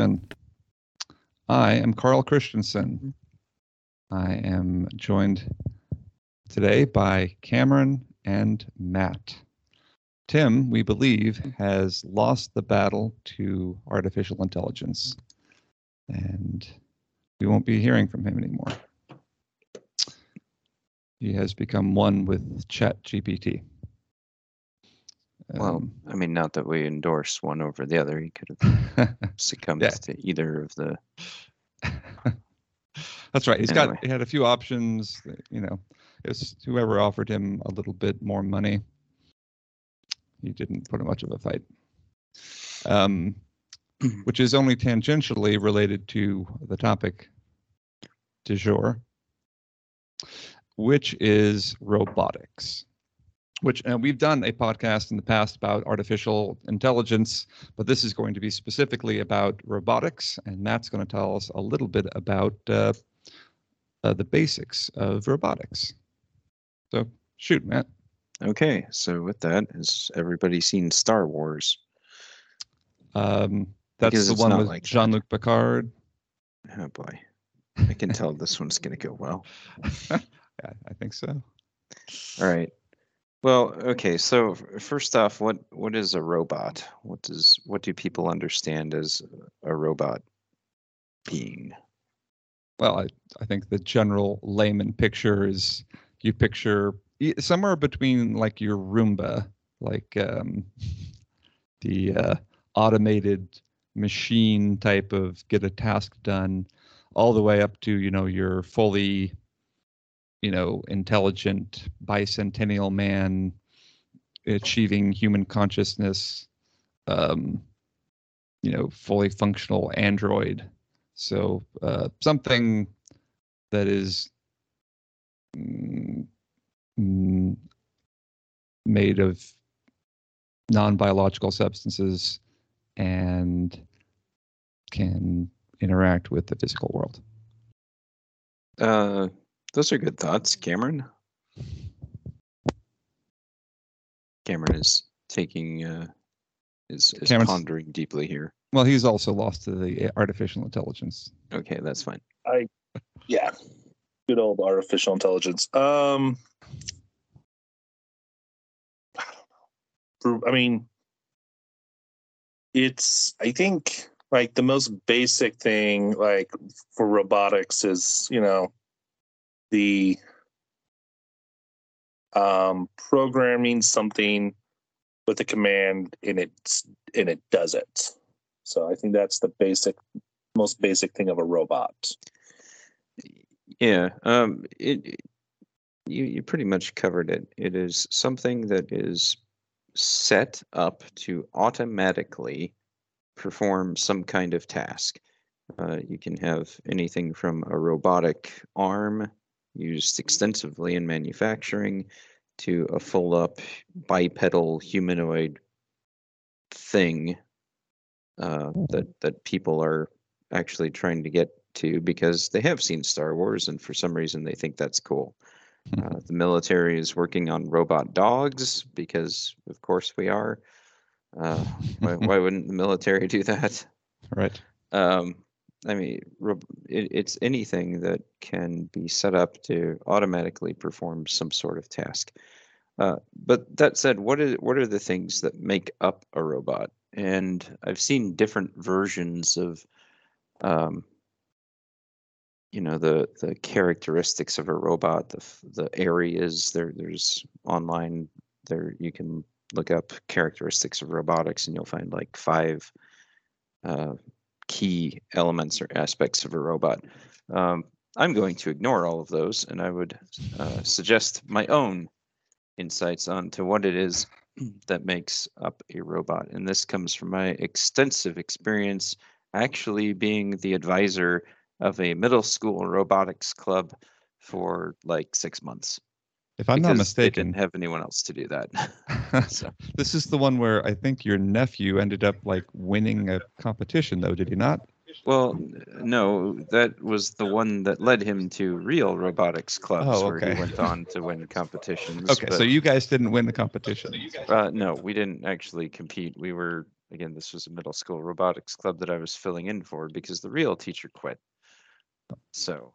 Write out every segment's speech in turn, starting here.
Layman. I am Carl Christensen. I am joined today by Cameron and Matt. Tim, we believe, has lost the battle to artificial intelligence, and we won't be hearing from him anymore. He has become one with ChatGPT. Well, Um, I mean, not that we endorse one over the other. He could have succumbed Yeah. to either of the. That's right. He's got he had a few options. that, You know, it was whoever offered him a little bit more money. He didn't put much of a fight. Um, which is only tangentially related to the topic du jour, which is robotics. Which uh, we've done a podcast in the past about artificial intelligence, but this is going to be specifically about robotics, and Matt's going to tell us a little bit about uh, uh, the basics of robotics. So, shoot, Matt. Okay, so with that, has everybody seen Star Wars? Um, that's Because the one with like. Jean-Luc Picard. Oh boy, I can tell this one's going to go well. yeah, I think so. All right. Well, okay. So first off, what what is a robot? What does what do people understand as a robot being? Well, I, I think the general layman picture is you picture somewhere between like your Roomba, like um, the uh, automated machine type of get a task done, all the way up to you know your fully, you know, intelligent bicentennial man achieving human consciousness, um, you know, fully functional android. So uh, something that is mm, mm, made of non-biological substances and can interact with the physical world. Uh, those are good thoughts, Cameron. Cameron is taking uh, is, is Cameron's- pondering deeply here. Well, he's also lost to the artificial intelligence. Okay, that's fine. I yeah. Good old artificial intelligence. Um I don't know. I mean it's I think like the most basic thing like for robotics is, you know, the um programming something with a command and it's and it does it. So I think that's the basic most basic thing of a robot. Yeah, um, it, it- you you pretty much covered it. It is something that is set up to automatically perform some kind of task. Uh, you can have anything from a robotic arm used extensively in manufacturing to a full up bipedal humanoid thing uh, that that people are actually trying to get to because they have seen Star Wars and for some reason they think that's cool. Uh, the military is working on robot dogs because, of course, we are. Uh, why, why wouldn't the military do that? Right. Um, I mean, it, it's anything that can be set up to automatically perform some sort of task. Uh, but that said, what are what are the things that make up a robot? And I've seen different versions of, um, you know, the the characteristics of a robot, the the areas. There, there's online. There, you can look up characteristics of robotics, and you'll find like five uh, key elements or aspects of a robot. Um, I'm going to ignore all of those, and I would uh, suggest my own insights onto what it is that makes up a robot. And this comes from my extensive experience actually being the advisor of a middle school robotics club for like six months. If I'm not mistaken, They didn't have anyone else to do that. so, this is the one where I think your nephew ended up like winning a competition, though, did he not? Well, no, that was the one that led him to real robotics clubs Oh, where he went on to win competitions. Okay, so you guys didn't win the competition. uh, no, we didn't actually compete. We were again, this was a middle school robotics club that I was filling in for because the real teacher quit. So,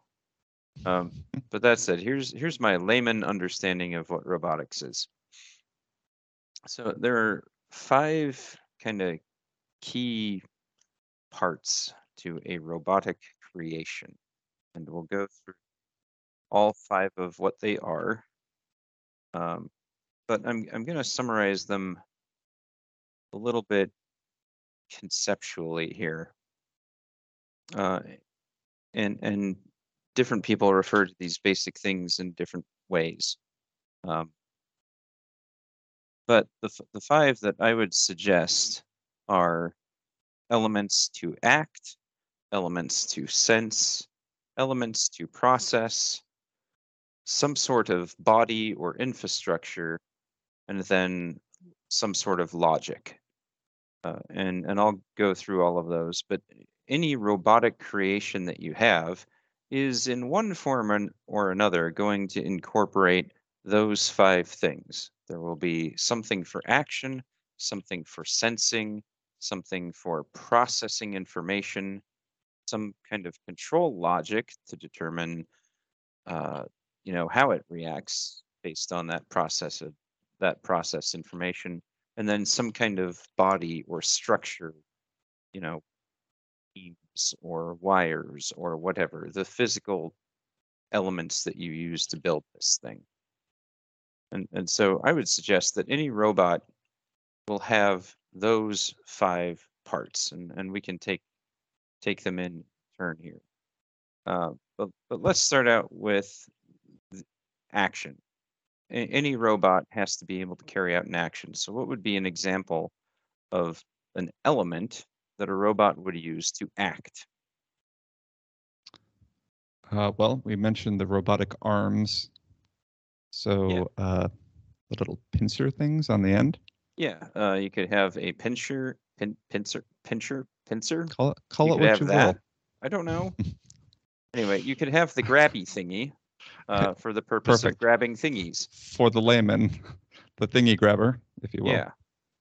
um, but that said, here's here's my layman understanding of what robotics is. So there are five kind of key parts to a robotic creation, and we'll go through all five of what they are. Um, but I'm I'm going to summarize them a little bit conceptually here. Uh, and and different people refer to these basic things in different ways. Um, but the the five that I would suggest are elements to act, elements to sense, elements to process, some sort of body or infrastructure, and then some sort of logic. Uh, and and I'll go through all of those. But any robotic creation that you have is in one form or, another going to incorporate those five things. There will be something for action, something for sensing, something for processing information, some kind of control logic to determine, uh, you know, how it reacts based on that process of that process information, and then some kind of body or structure, you know, or wires or whatever, the physical elements that you use to build this thing. And, and so I would suggest that any robot will have those five parts, and, and we can take take them in turn here. Uh, but, but let's start out with action. A- any robot has to be able to carry out an action. So what would be an example of an element that a robot would use to act? Uh, well, we mentioned the robotic arms. So uh, the little pincer things on the end. Yeah, uh, you could have a pincher, pin, pincer, pincher, pincer. Call it call You it what you that. will. I don't know. anyway, you could have the grabby thingy uh, for the purpose Perfect. of grabbing thingies. For the layman, the thingy grabber, if you will. Yeah,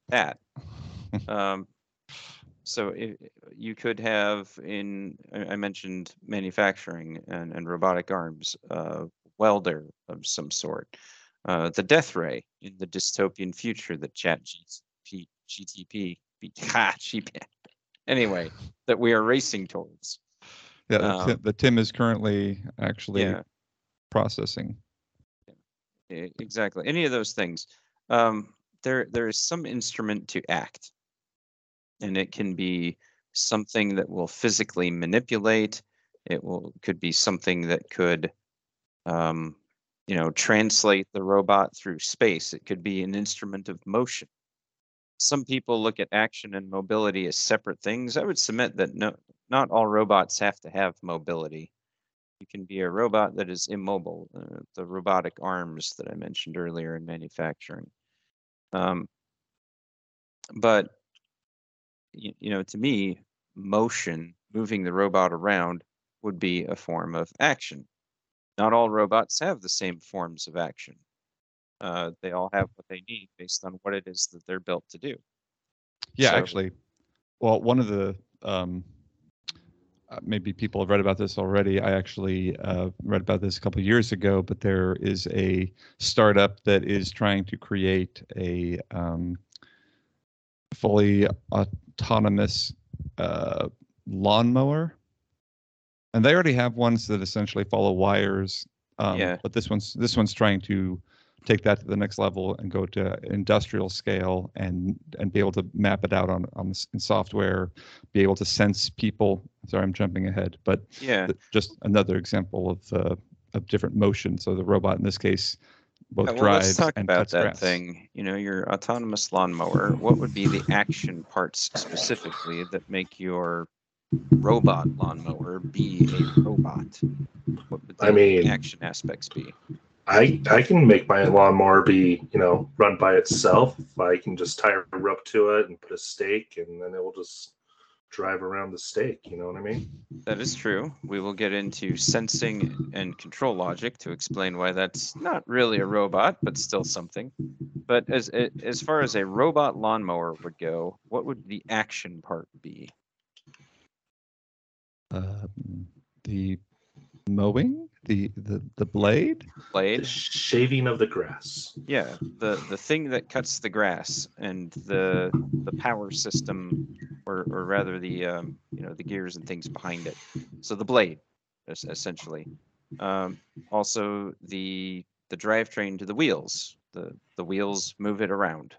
that. um, so i you could have in I I mentioned manufacturing and, and robotic arms, uh, welder of some sort, uh, the death ray in the dystopian future that Chat GTP, GTP, GP, anyway, that we are racing towards. Yeah, the, Um, Tim, the Tim is currently actually Yeah. processing. E- exactly any of those things um, there there is some instrument to act and it can be something that will physically manipulate. It will could be something that could um, you know translate the robot through space. It could be an instrument of motion. Some people look at action and mobility as separate things. I would submit that no not all robots have to have mobility. You can be a robot that is immobile, uh, the robotic arms that I mentioned earlier in manufacturing. Um, but you, you know, to me, motion, moving the robot around, would be a form of action. Not all robots have the same forms of action. Uh, they all have what they need based on what it is that they're built to do. Yeah, So- actually, well, one of the um, uh, maybe people have read about this already. I actually uh, read about this a couple of years ago, but there is a startup that is trying to create a um, fully autonomous uh, lawnmower, and they already have ones that essentially follow wires. Um, Yeah. But this one's this one's trying to take that to the next level and go to industrial scale and and be able to map it out on on in software, be able to sense people. Sorry, I'm jumping ahead, but Yeah. just another example of uh, of different motion. So the robot in this case both Uh, well, drives let's talk and about cuts that grass. thing. You know, your autonomous lawnmower. What would be the action parts specifically that make your robot lawnmower be a robot? What would the I mean- action aspects be? I I can make my lawnmower be you know run by itself. I can just tie a rope to it and put a stake, and then it will just drive around the stake. You know what I mean? That is true. We will get into sensing and control logic to explain why that's not really a robot, but still something. But as as far as a robot lawnmower would go, what would the action part be? Um, the mowing, the the the blade. The shaving of the grass. Yeah, the the thing that cuts the grass and the the power system, or or rather the um, you know the gears and things behind it. So the blade, essentially. Um, also the the drivetrain to the wheels. The the wheels move it around,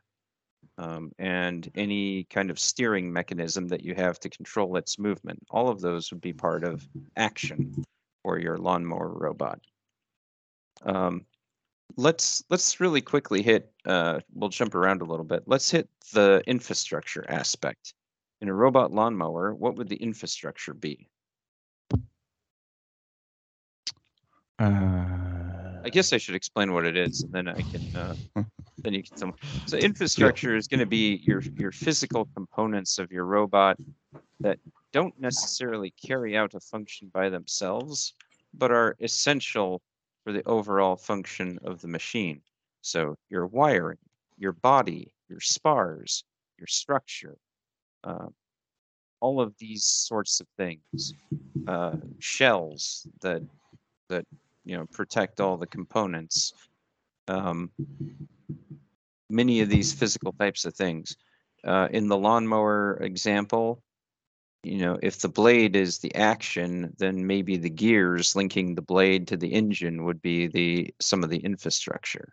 um, and any kind of steering mechanism that you have to control its movement. All of those would be part of action for your lawnmower robot. Um, let's let's really quickly hit uh we'll jump around a little bit. Let's hit the infrastructure aspect. In a robot lawnmower what would the infrastructure be? Uh, i guess i should explain what it is and then i can uh then you can so infrastructure is going to be your your physical components of your robot that don't necessarily carry out a function by themselves but are essential for the overall function of the machine. So your wiring your body your spars your structure uh, all of these sorts of things uh, shells that that you know protect all the components um, many of these physical types of things. Uh, in the lawnmower example you know if the blade is the action then maybe the gears linking the blade to the engine would be the some of the infrastructure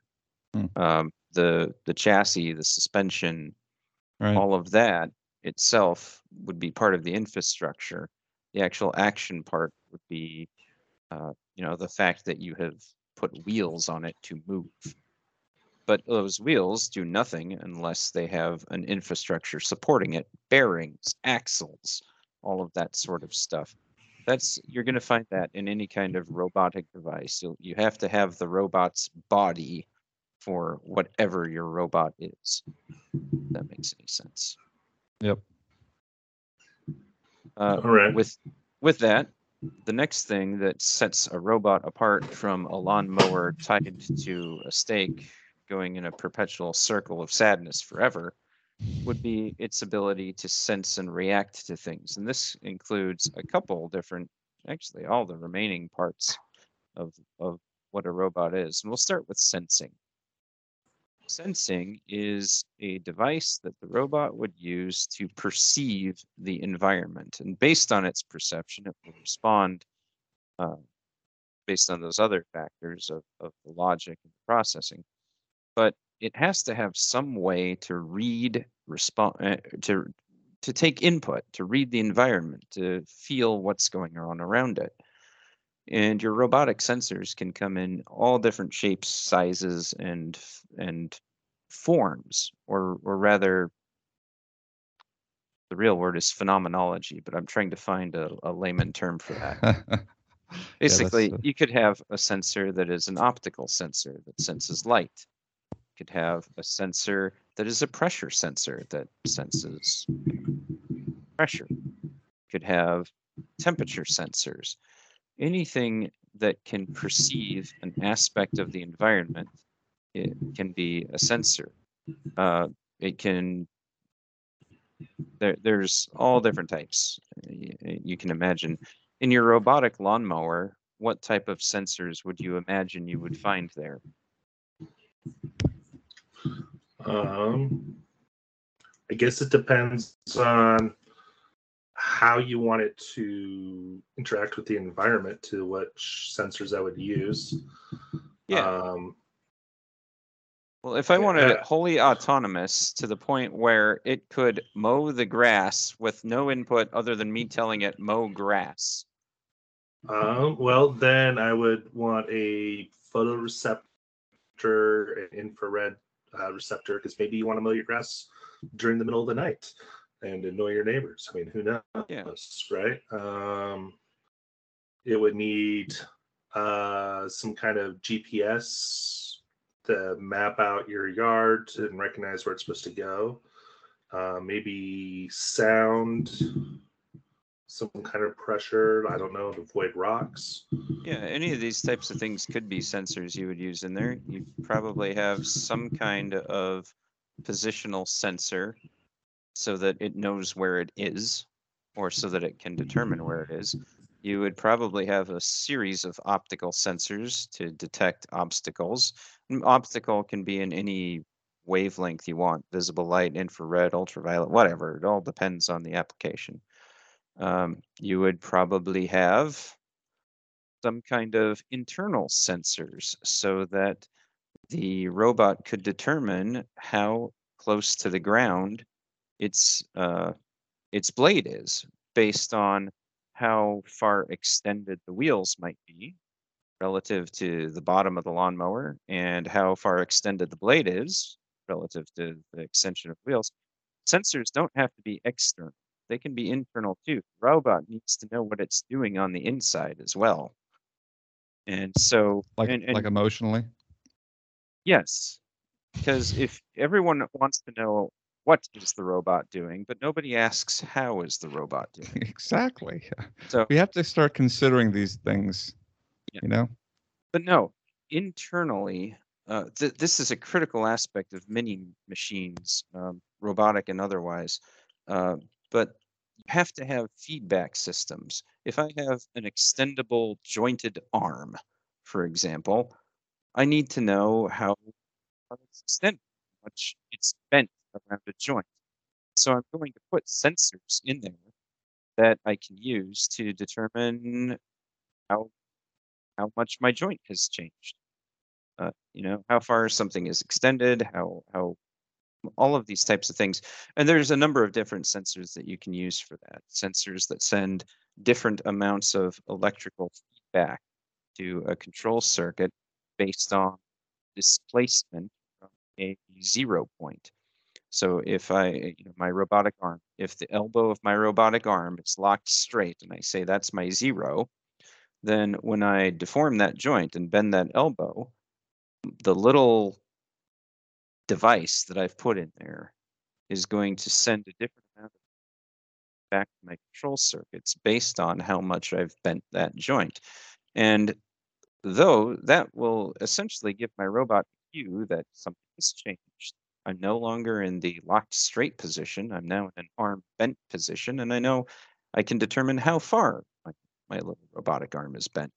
Hmm. um, the the chassis the suspension right. all of that itself would be part of the infrastructure. The actual action part would be, uh, you know, the fact that you have put wheels on it to move. But those wheels do nothing unless they have an infrastructure supporting it, bearings, axles, all of that sort of stuff. That's you're going to find that in any kind of robotic device. You you have to have the robot's body for whatever your robot is. If that makes any sense. Yep. Uh, All right. with with that, the next thing that sets a robot apart from a lawnmower tied to a stake going in a perpetual circle of sadness forever would be its ability to sense and react to things. And this includes a couple different, actually all the remaining parts of, of what a robot is. And we'll start with sensing. Sensing is a device that the robot would use to perceive the environment. And based on its perception, it will respond uh, based on those other factors of, of the logic and processing. But it has to have some way to read, respond, uh, to to take input, to read the environment, to feel what's going on around it. And your robotic sensors can come in all different shapes, sizes, and and forms, or or rather, the real word is phenomenology. But I'm trying to find a, a layman term for that. Basically, uh, you could have a sensor that is an optical sensor that senses light. Could have a sensor that is a pressure sensor that senses pressure. Could have temperature sensors. Anything that can perceive an aspect of the environment it can be a sensor. Uh, it can there, there's all different types you can imagine in your robotic lawnmower, what type of sensors would you imagine you would find there? Um, I guess it depends on how you want it to interact with the environment to which sensors I would use. Um, Well, if I wanted it wholly autonomous to the point where it could mow the grass with no input other than me telling it mow grass. um, well, then I would want a photoreceptor, an infrared uh, receptor, because maybe you want to mow your grass during the middle of the night and annoy your neighbors. I mean, who knows, Yeah. right? Um, it would need uh, some kind of GPS to map out your yard and recognize where it's supposed to go. uh, maybe sound, some kind of pressure. I don't know to avoid rocks. Yeah, any of these types of things could be sensors you would use in there. You probably have some kind of positional sensor so that it knows where it is or so that it can determine where it is. You would probably have a series of optical sensors to detect obstacles. An Obstacle can be in any wavelength you want, visible light, infrared, ultraviolet, whatever. It all depends on the application. Um, you would probably have some kind of internal sensors so that the robot could determine how close to the ground its uh, its blade is based on how far extended the wheels might be relative to the bottom of the lawnmower and how far extended the blade is relative to the extension of wheels. Sensors don't have to be external. They can be internal too. The robot needs to know what it's doing on the inside as well. And so Like and, and like emotionally. Yes, because if everyone wants to know what is the robot doing, but nobody asks how is the robot doing. exactly. So, We have to start considering these things. Yeah. You know. but no, internally, uh, th- this is a critical aspect of many machines, um, robotic and otherwise. Uh, but have to have feedback systems. If I have an extendable jointed arm, for example, I need to know how extended, how much it's bent around a joint. So I'm going to put sensors in there that I can use to determine how how much my joint has changed. Uh, you know, how far something is extended, how how all of these types of things. And there's a number of different sensors that you can use for that. Sensors that send different amounts of electrical feedback to a control circuit based on displacement from a zero point. So if I, you know, my robotic arm, if the elbow of my robotic arm is locked straight and I say that's my zero, then when I deform that joint and bend that elbow, the little device that I've put in there is going to send a different amount back to my control circuits based on how much I've bent that joint. And though that will essentially give my robot a cue that something has changed. I'm no longer in the locked straight position. I'm now in an arm bent position, and I know I can determine how far my, my little robotic arm is bent.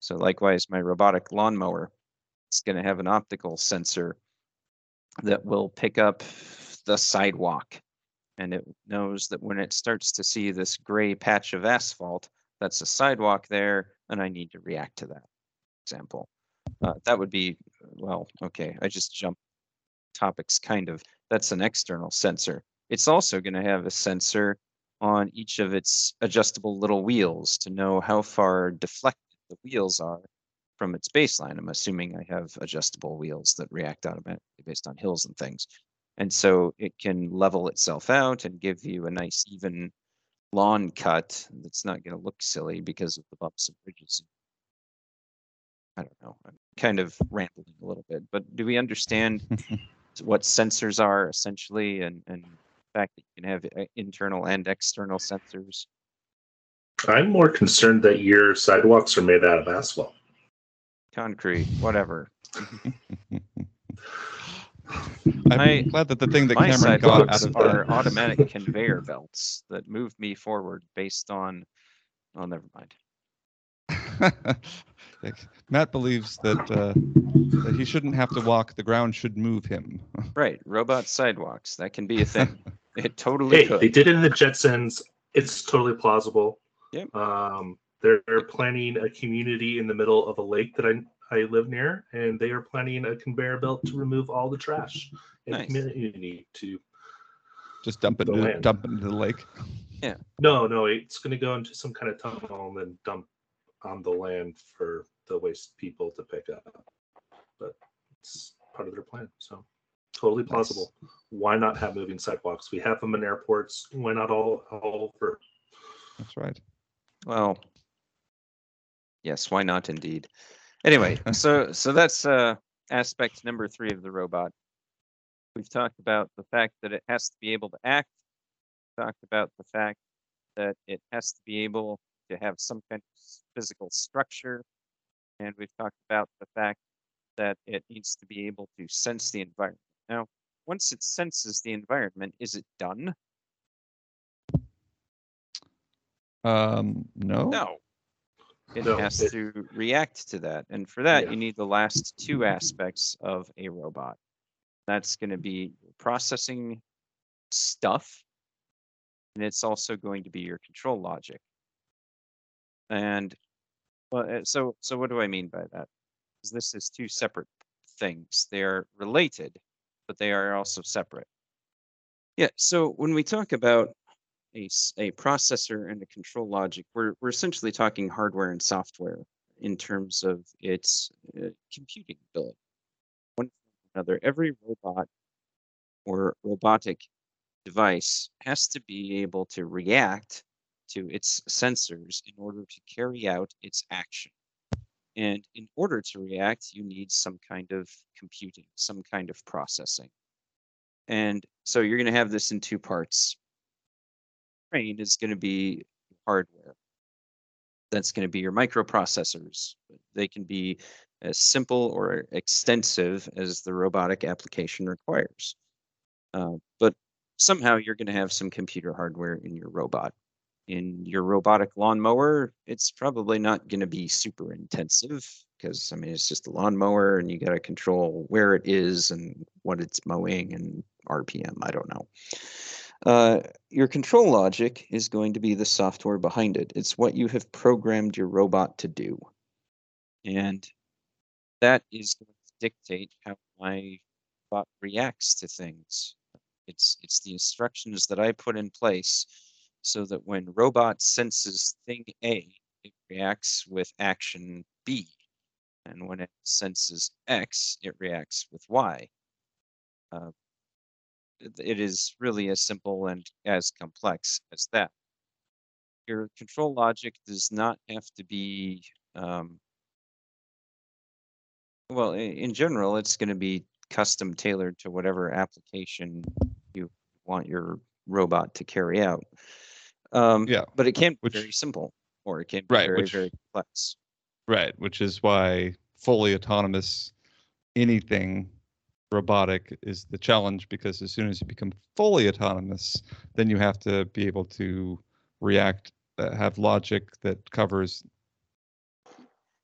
So likewise, my robotic lawnmower is going to have an optical sensor that will pick up the sidewalk. And it knows that when it starts to see this gray patch of asphalt, that's a sidewalk there, and I need to react to that. Example. Uh, that would be, well, okay, I just jumped topics kind of. That's an external sensor. It's also going to have a sensor on each of its adjustable little wheels to know how far deflected the wheels are from its baseline. I'm assuming I have adjustable wheels that react automatically based on hills and things. And so it can level itself out and give you a nice even lawn cut that's not going to look silly because of the bumps and bridges. I don't know. I'm kind of rambling a little bit, but do we understand what sensors are essentially and, and the fact that you can have uh, internal and external sensors? I'm more concerned that your sidewalks are made out of asphalt. Concrete, whatever. I'm My- glad that the thing that My Cameron got out sidewalks of are the, automatic conveyor belts that move me forward based on, oh, never mind. Like, Matt believes that uh, that he shouldn't have to walk; the ground should move him. Right, robot sidewalks, that can be a thing. It totally Hey, they could. did it in the Jetsons. It's totally plausible. Yep. Um, they're planning a community in the middle of a lake that I I live near, and they are planning a conveyor belt to remove all the trash in the Nice. community. To Just dump it, into, dump it into the lake. Yeah. No, no, it's going to go into some kind of tunnel and then dump on the land for the waste people to pick up. But it's part of their plan, so totally plausible. Why not have moving sidewalks? We have them in airports. Why not all all over? That's right. Well, yes, why not indeed? Anyway, so so that's uh aspect number three of the robot. We've talked about the fact that it has to be able to act. Talked about the fact that it has to be able to have some kind of physical structure. And we've talked about the fact that it needs to be able to sense the environment. Now, once it senses the environment, is it done? Um, no. No. It No, has it- to react to that. And for that, Yeah. you need the last two aspects of a robot. That's going to be processing stuff. And it's also going to be your control logic. And well, uh, so so what do I mean by that? this is two separate things. They are related, but they are also separate. Yeah. So when we talk about a, a processor and a control logic, we're, we're essentially talking hardware and software in terms of its uh, computing ability. One another, every robot or robotic device has to be able to react to its sensors in order to carry out its action. And in order to react, you need some kind of computing, some kind of processing. And so you're going to have this in two parts brain is going to be hardware. That's going to be your microprocessors. They can be as simple or extensive as the robotic application requires. Uh, but somehow you're going to have some computer hardware in your robot. In your robotic lawnmower, it's probably not going to be super intensive because I mean it's just a lawnmower and you got to control where it is and what it's mowing and RPM. I don't know. Uh, your control logic is going to be the software behind it. It's what you have programmed your robot to do. And that is going to dictate how my bot reacts to things. It's it's the instructions that I put in place so that when robot senses thing A, it reacts with action B. And when it senses X, it reacts with Y. Uh, it- is really as simple and as complex as that. Your control logic does not have to be, um, well, in general, it's going to be custom tailored to whatever application you want your robot to carry out. Um, Yeah, but it can be which- very simple or it can be Right, very, which- very complex. Right, which is why fully autonomous anything robotic is the challenge because as soon as you become fully autonomous, then you have to be able to react, uh, have logic that covers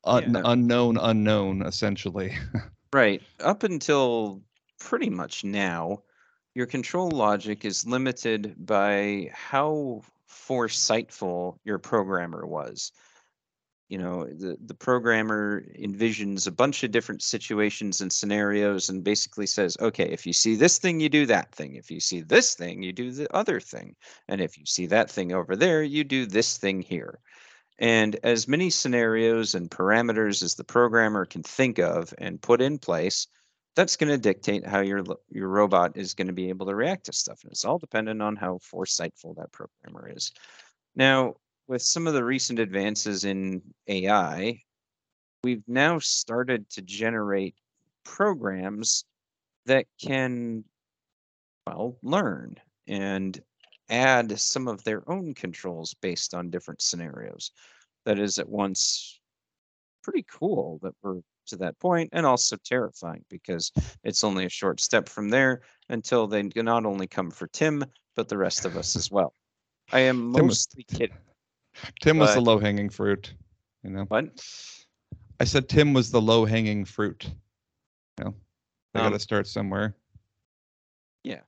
un- Yeah. unknown unknown essentially. Right. Up until pretty much now, your control logic is limited by how foresightful your programmer was. You know, the, the programmer envisions a bunch of different situations and scenarios and basically says, okay, if you see this thing, you do that thing. If you see this thing, you do the other thing. And if you see that thing over there, you do this thing here. And as many scenarios and parameters as the programmer can think of and put in place, that's going to dictate how your your robot is going to be able to react to stuff. And it's all dependent on how foresightful that programmer is. Now, with some of the recent advances in AI, we've now started to generate programs that can, well, learn and add some of their own controls based on different scenarios. That is at once pretty cool that we're to that point and also terrifying because it's only a short step from there until they not only come for Tim, but the rest of us as well. I am mostly kidding. Tim was the low hanging fruit, you know. What? I said Tim was the low hanging fruit. You know, they got Um, to start somewhere. Yeah,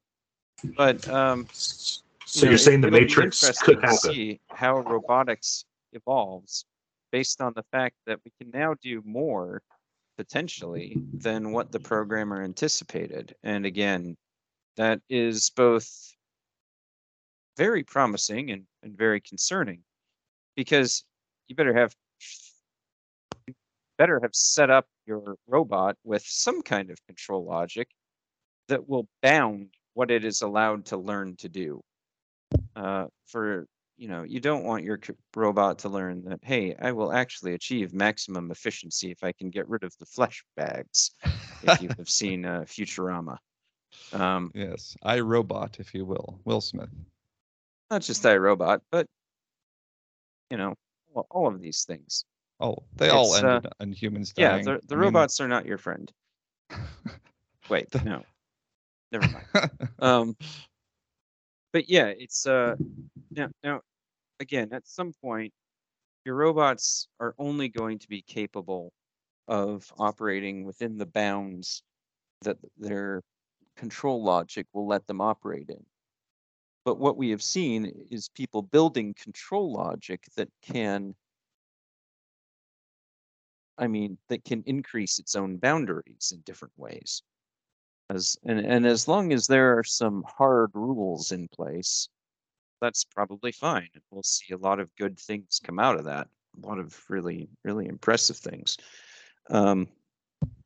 but um, So you you're it- saying the it'll Matrix could happen? See how robotics evolves based on the fact that we can now do more potentially than what the programmer anticipated. And again, that is both very promising and, and very concerning because you better have you better have set up your robot with some kind of control logic that will bound what it is allowed to learn to do. Uh, for you know, you don't want your robot to learn that hey, I will actually achieve maximum efficiency if I can get rid of the flesh bags. if you have seen uh, Futurama. Um, Yes, I Robot, if you will, Will Smith. not just I Robot, but you know, all, all of these things. Oh, they all It's, uh, in humans dying. Yeah, the, the I mean, robots are not your friend. Wait, The- no, never mind. Um, but yeah, it's uh now now again at some point your robots are only going to be capable of operating within the bounds that their control logic will let them operate in. But what we have seen is people building control logic that can I mean, that can increase its own boundaries in different ways. As and, and as long as there are some hard rules in place, that's probably fine. and We'll see a lot of good things come out of that. A lot of really, really impressive things. Um,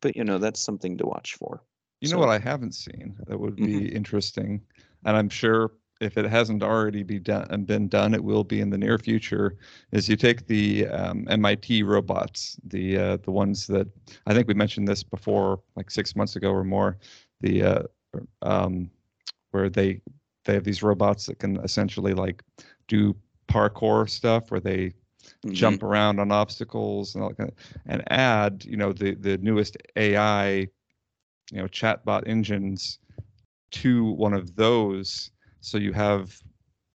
but you know, that's something to watch for. You know what I haven't seen that would be Mhm. interesting, and I'm sure if it hasn't already be done and been done, it will be in the near future. Is you take the um, MIT robots, the uh, the ones that I think we mentioned this before, like six months ago or more, the uh, um, where they they have these robots that can essentially like do parkour stuff, where they Mhm. jump around on obstacles and all that kind of, and add you know the the newest AI you know chatbot engines to one of those so you have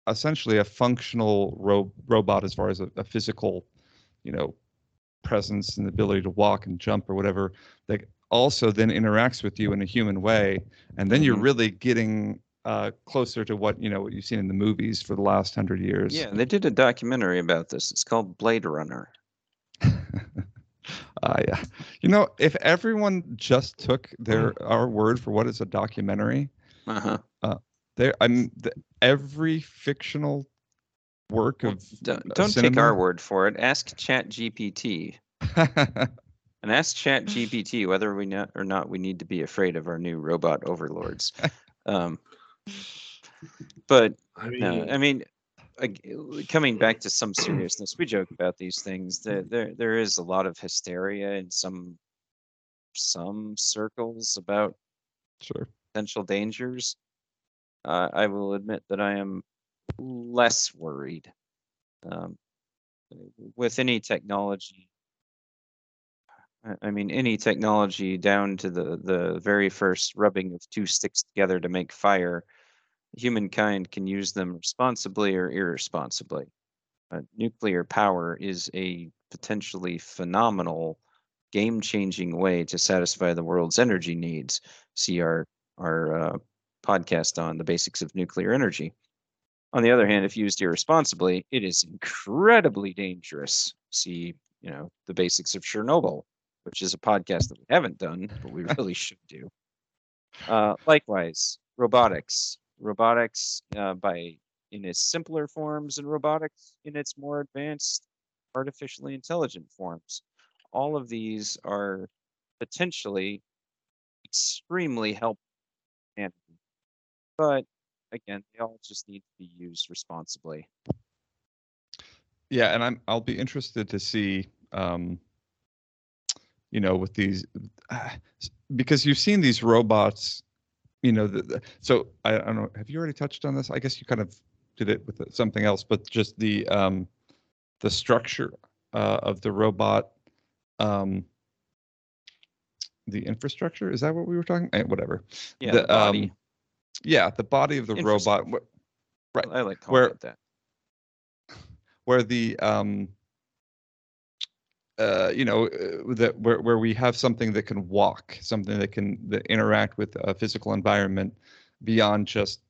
essentially a functional ro- robot as far as a, a physical you know presence and the ability to walk and jump or whatever that also then interacts with you in a human way and then you're Mhm. really getting uh, closer to what you know what you've seen in the movies for the last hundred years Yeah, they did a documentary about this. It's called Blade Runner. Uh, yeah. You know, if everyone just took their our word for what is a documentary, Uh-huh. There I'm the, every fictional work of Don't, don't take our word for it. Ask Chat GPT and ask Chat GPT whether we not or not we need to be afraid of our new robot overlords. Um, but I mean, no, I mean, coming back to some seriousness, we joke about these things. There, there, there is a lot of hysteria in some some circles about sure. potential dangers. Uh, I will admit that I am less worried. Um, with any technology, I- mean, any technology down to the, the very first rubbing of two sticks together to make fire, humankind can use them responsibly or irresponsibly. Uh, nuclear power is a potentially phenomenal, game changing way to satisfy the world's energy needs. See our, our uh, podcast on the basics of nuclear energy. On the other hand, if used irresponsibly, it is incredibly dangerous. See, you know, the basics of Chernobyl, which is a podcast that we haven't done, but we really should do. Uh, likewise, robotics. Robotics uh, by in its simpler forms and robotics in its more advanced artificially intelligent forms. All of these are potentially extremely helpful. But again, they all just need to be used responsibly. Yeah, and I'm I'll be interested to see um you know with these s- because you've seen these robots you know the, the, so I, I don't know have you already touched on this I guess you kind of did it with something else but just the um the structure uh, of the robot um the infrastructure is that what we were talking eh, whatever Yeah, the, body. Yeah the body of the robot right, I like calling where- it that. where the um uh, you know uh, that where, where we have something that can walk something that can that interact with a physical environment beyond just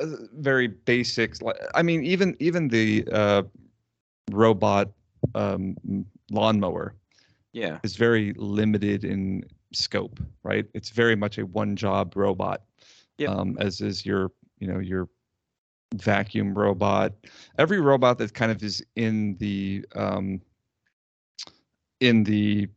uh, very basics like i mean even even the uh, robot um, lawnmower Yeah. is very limited in scope right it's very much a one job robot Yep. um, as is your you know your vacuum robot every robot that kind of is in the um, in the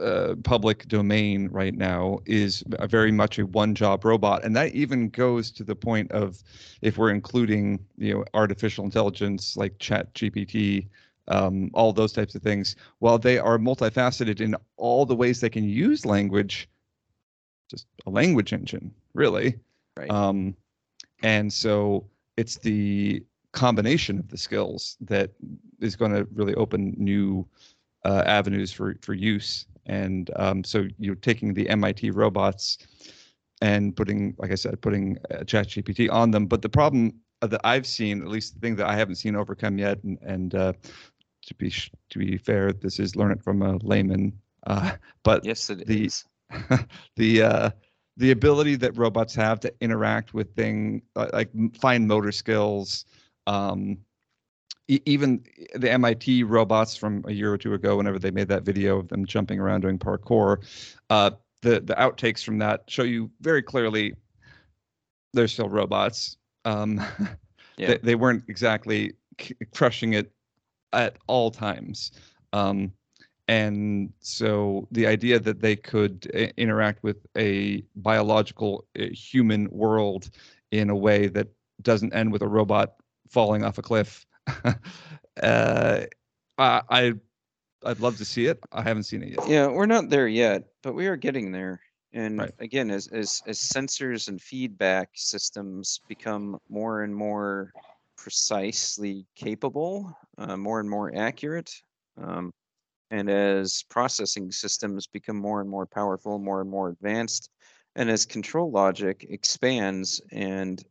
uh, public domain right now is a very much a one job robot and that even goes to the point of if we're including you know artificial intelligence like chat gpt um, all those types of things while they are multifaceted in all the ways they can use language just a language engine, really. Right. Um, and so it's the combination of the skills that is going to really open new uh, avenues for for use. And um, so you're taking the MIT robots and putting, like I said, putting uh, ChatGPT on them. But the problem that I've seen, at least the thing that I haven't seen overcome yet, and, and uh, to be sh- to be fair, this is learn it from a layman. Uh, but yes, it the- is. the uh, the ability that robots have to interact with thing uh, like fine motor skills, um, e- even the MIT robots from a year or two ago, whenever they made that video of them jumping around doing parkour, uh, the the outtakes from that show you very clearly they're still robots. Um, Yeah. they, they weren't exactly c- crushing it at all times. Um, and so the idea that they could uh, interact with a biological uh, human world in a way that doesn't end with a robot falling off a cliff, uh, I, I I'd love to see it. I haven't seen it yet. Yeah, we're not there yet, but we are getting there. And Right. again, as, as as sensors and feedback systems become more and more precisely capable, uh, more and more accurate, um, and as processing systems become more and more powerful, more and more advanced, and as control logic expands and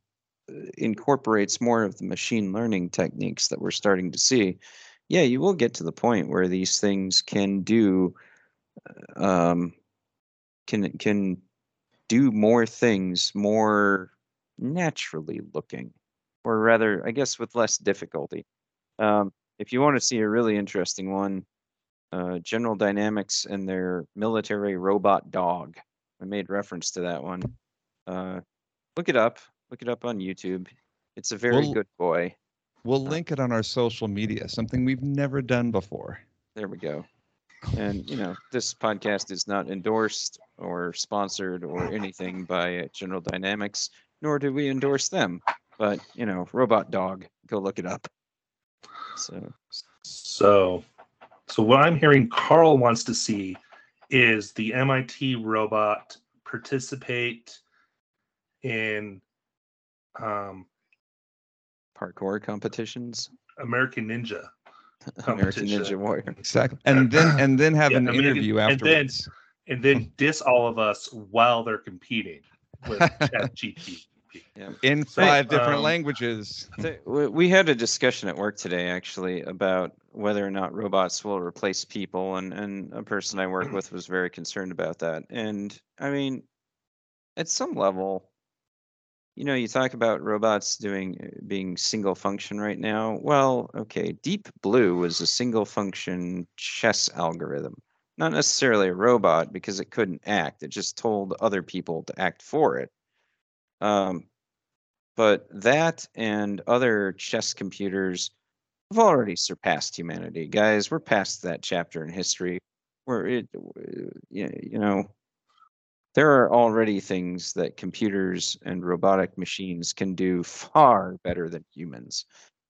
uh, incorporates more of the machine learning techniques that we're starting to see, yeah, you will get to the point where these things can do um, can can do more things more naturally looking, or rather, I guess, with less difficulty. Um, if you want to see a really interesting one, uh, General Dynamics and their military robot dog. I made reference to that one. Uh, look it up. Look it up on YouTube. It's a very Well- good boy. We'll link it on our social media, something we've never done before. There we go. And you know, this podcast is not endorsed or sponsored or anything by uh, General Dynamics, nor do we endorse them. But you know, Robot Dog, go look it up. So So, so what I'm hearing Carl wants to see is the MIT robot participate in um, parkour competitions, American Ninja. American Ninja Competition. Warrior. Exactly. And then and then have Yeah, an I mean, interview and then- and then diss all of us while they're competing with ChatGPT. In So, five different um, languages. We- We had a discussion at work today, actually, about whether or not robots will replace people, and and a person I work with was very concerned about that. And I mean, at some level, you know, you talk about robots doing uh, being single function right now. Well, okay, Deep Blue was a single function chess algorithm, not necessarily a robot because it couldn't act. It just told other people to act for it. Um, but that and other chess computers have already surpassed humanity, guys. We're past that chapter in history where it, you know, there are already things that computers and robotic machines can do far better than humans.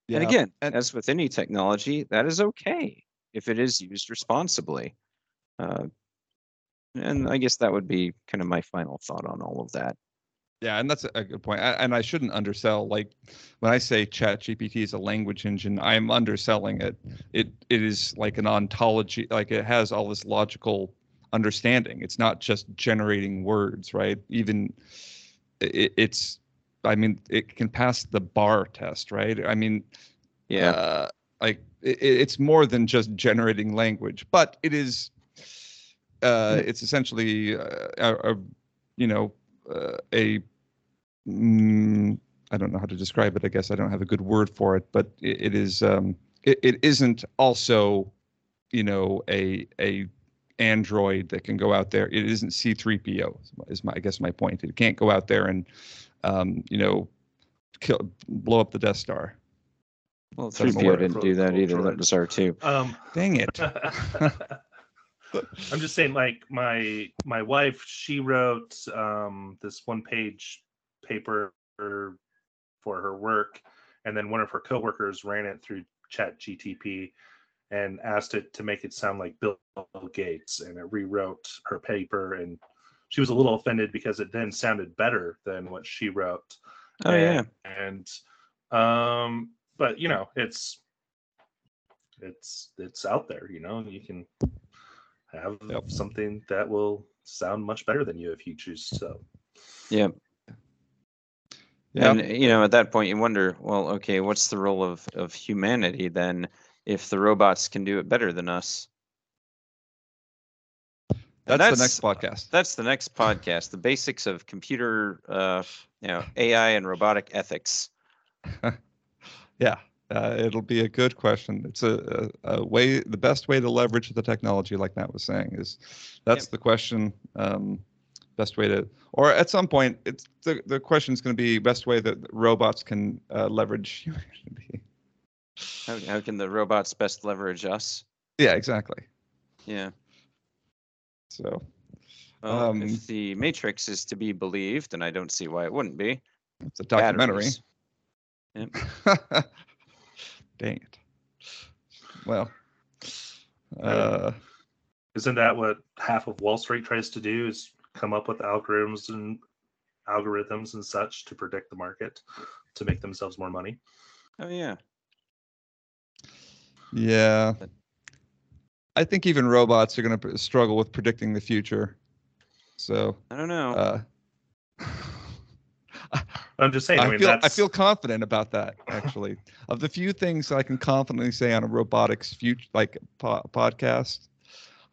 Yeah. And again, and- as with any technology, that is okay if it is used responsibly. Uh, and I guess that would be kind of my final thought on all of that. Yeah, and that's a- good point. A- And I shouldn't undersell. Like when I say Chat GPT is a language engine, I'm underselling it. It it is like an ontology. Like it has all this logical understanding. It's not just generating words, right? Even it, it's. I mean, it can pass the bar test, right? I mean, Yeah. uh, like it, it's more than just generating language, but it is. Uh, it's essentially uh, a, a, you know, uh, a. Mm, I don't know how to describe it. I guess I don't have a good word for it, but it, it is. Um, it, it isn't also, you know, a a Android that can go out there. It isn't C3PO. Is my, I guess my point. It can't go out there and, um, you know, kill blow up the Death Star. Well, That's 3PO more didn't do that protocol either. That droids. was R2. Um, Dang it. I'm just saying, like my my wife, she wrote um, this one page paper for her work, and then one of her coworkers ran it through Chat GTP and asked it to make it sound like Bill Gates, and it rewrote her paper and she was a little offended because it then sounded better than what she wrote. Oh yeah. and um, but you know, it's it's it's out there. You know, you can have Yep. something that will sound much better than you if you choose so. Yeah. Yeah. And you know, at that point, you wonder, well, okay, what's the role of of humanity then if the robots can do it better than us? And That's, the next podcast. That's the next podcast. The basics of computer, uh, you know, AI and robotic ethics. Yeah, uh, it'll be a good question. It's a, a, a way. The best way to leverage the technology, like Matt was saying, is that's Yep. the question. Um, best way to, or at some point, it's the the question is going to be best way that robots can uh, leverage humanity. How, how can the robots best leverage us? Yeah, exactly. Yeah. So Well, Um, if the Matrix is to be believed, and I don't see why it wouldn't be. it's a documentary. batteries. Dang it. Well, uh, Isn't that what half of Wall Street tries to do? Is come up with algorithms and algorithms and such to predict the market to make themselves more money. Oh yeah. yeah. I think even robots are going to struggle with predicting the future. So, I don't know. uh, I'm just saying. I, I mean, feel I feel confident about that. Actually, of the few things I can confidently say on a robotics future like po- podcast,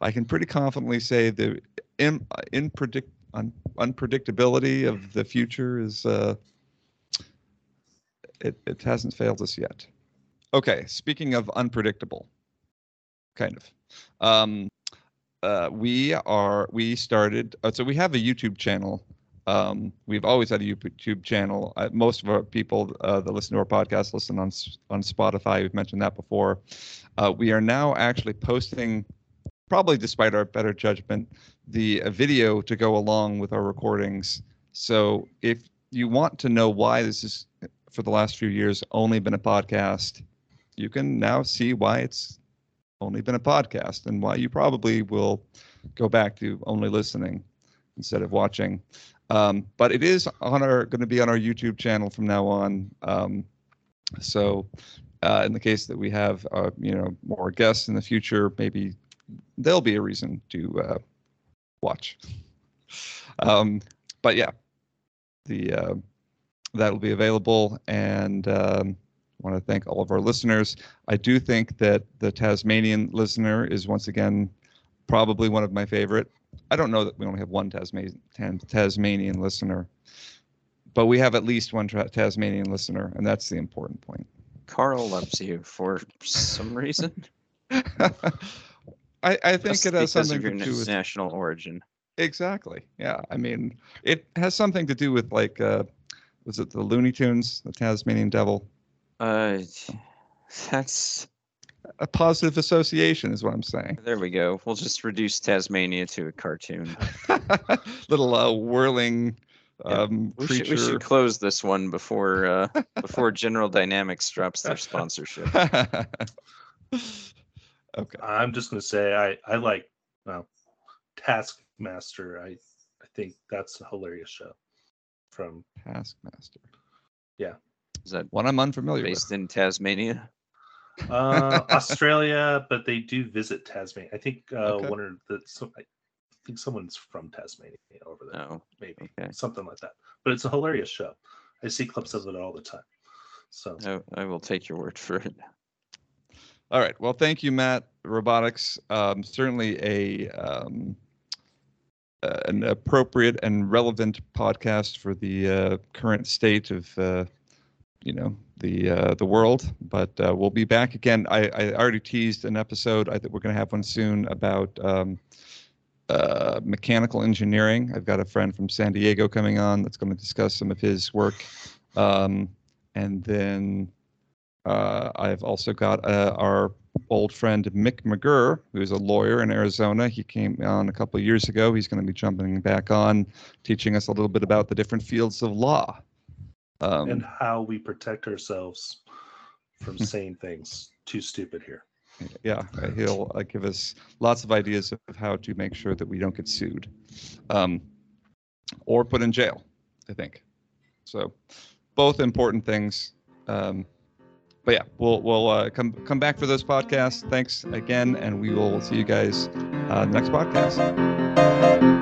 I can pretty confidently say the in, in predict un, unpredictability of the future is uh, it it hasn't failed us yet. Okay, speaking of unpredictable, kind of. Um, uh, we are we started uh, so we have a YouTube channel um, we've always had a YouTube channel. Uh, most of our people uh, that listen to our podcast listen on on Spotify. We've mentioned that before. Uh, we are now actually posting, probably despite our better judgment, the uh, video to go along with our recordings. So if you want to know why this is for the last few years only been a podcast, you can now see why it's only been a podcast and why you probably will go back to only listening instead of watching. Um, but it is on our going to be on our YouTube channel from now on. Um, so, uh, in the case that we have, uh, you know, more guests in the future, maybe there'll be a reason to uh, watch. Um, but yeah, the uh, that'll be available, and um, want to thank all of our listeners. I do think that the Tasmanian listener is once again probably one of my favorite. I don't know that we only have one Tasmanian Tasmanian listener, but we have at least one tra- Tasmanian listener, and that's the important point. Carl loves you for some reason. I, I think Just it has something to do with your national origin. exactly. Yeah, I mean, it has something to do with like, uh, was it the Looney Tunes, the Tasmanian Devil? Uh, that's A positive association is what I'm saying. there. We go. We'll just reduce Tasmania to a cartoon. Little uh, whirling Yeah, um, We creature. should, we should close this one before uh, before General Dynamics drops their sponsorship. Okay. I'm just going to say I I like well Taskmaster. I I think that's a hilarious show. From Taskmaster. Yeah. Is that One I'm unfamiliar based in Tasmania? uh, Australia, but they do visit Tasmania. I think uh, Okay. one of the so, I think someone's from Tasmania over there, No. maybe okay. something like that. But it's a hilarious show. I see clips of it all the time. So I, I will take your word for it. All right. Well, thank you, Matt. Robotics, um, certainly a um, an appropriate and relevant podcast for the uh, current state of uh, you know the uh, the world. But uh, we'll be back again. I, I already teased an episode. I think we're going to have one soon about um, uh, mechanical engineering. I've got a friend from San Diego coming on that's going to discuss some of his work, um, and then. Uh, I've also got uh, our old friend Mick McGurr, who's a lawyer in Arizona. He came on a couple of years ago. He's going to be jumping back on, teaching us a little bit about the different fields of law. Um, and how we protect ourselves from saying things too stupid here. yeah, he'll uh, give us lots of ideas of how to make sure that we don't get sued. Um, or put in jail. I think so. Both important things. Um, but yeah, we'll we'll uh, come come back for those podcasts. Thanks again, and we will see you guys uh, next podcast.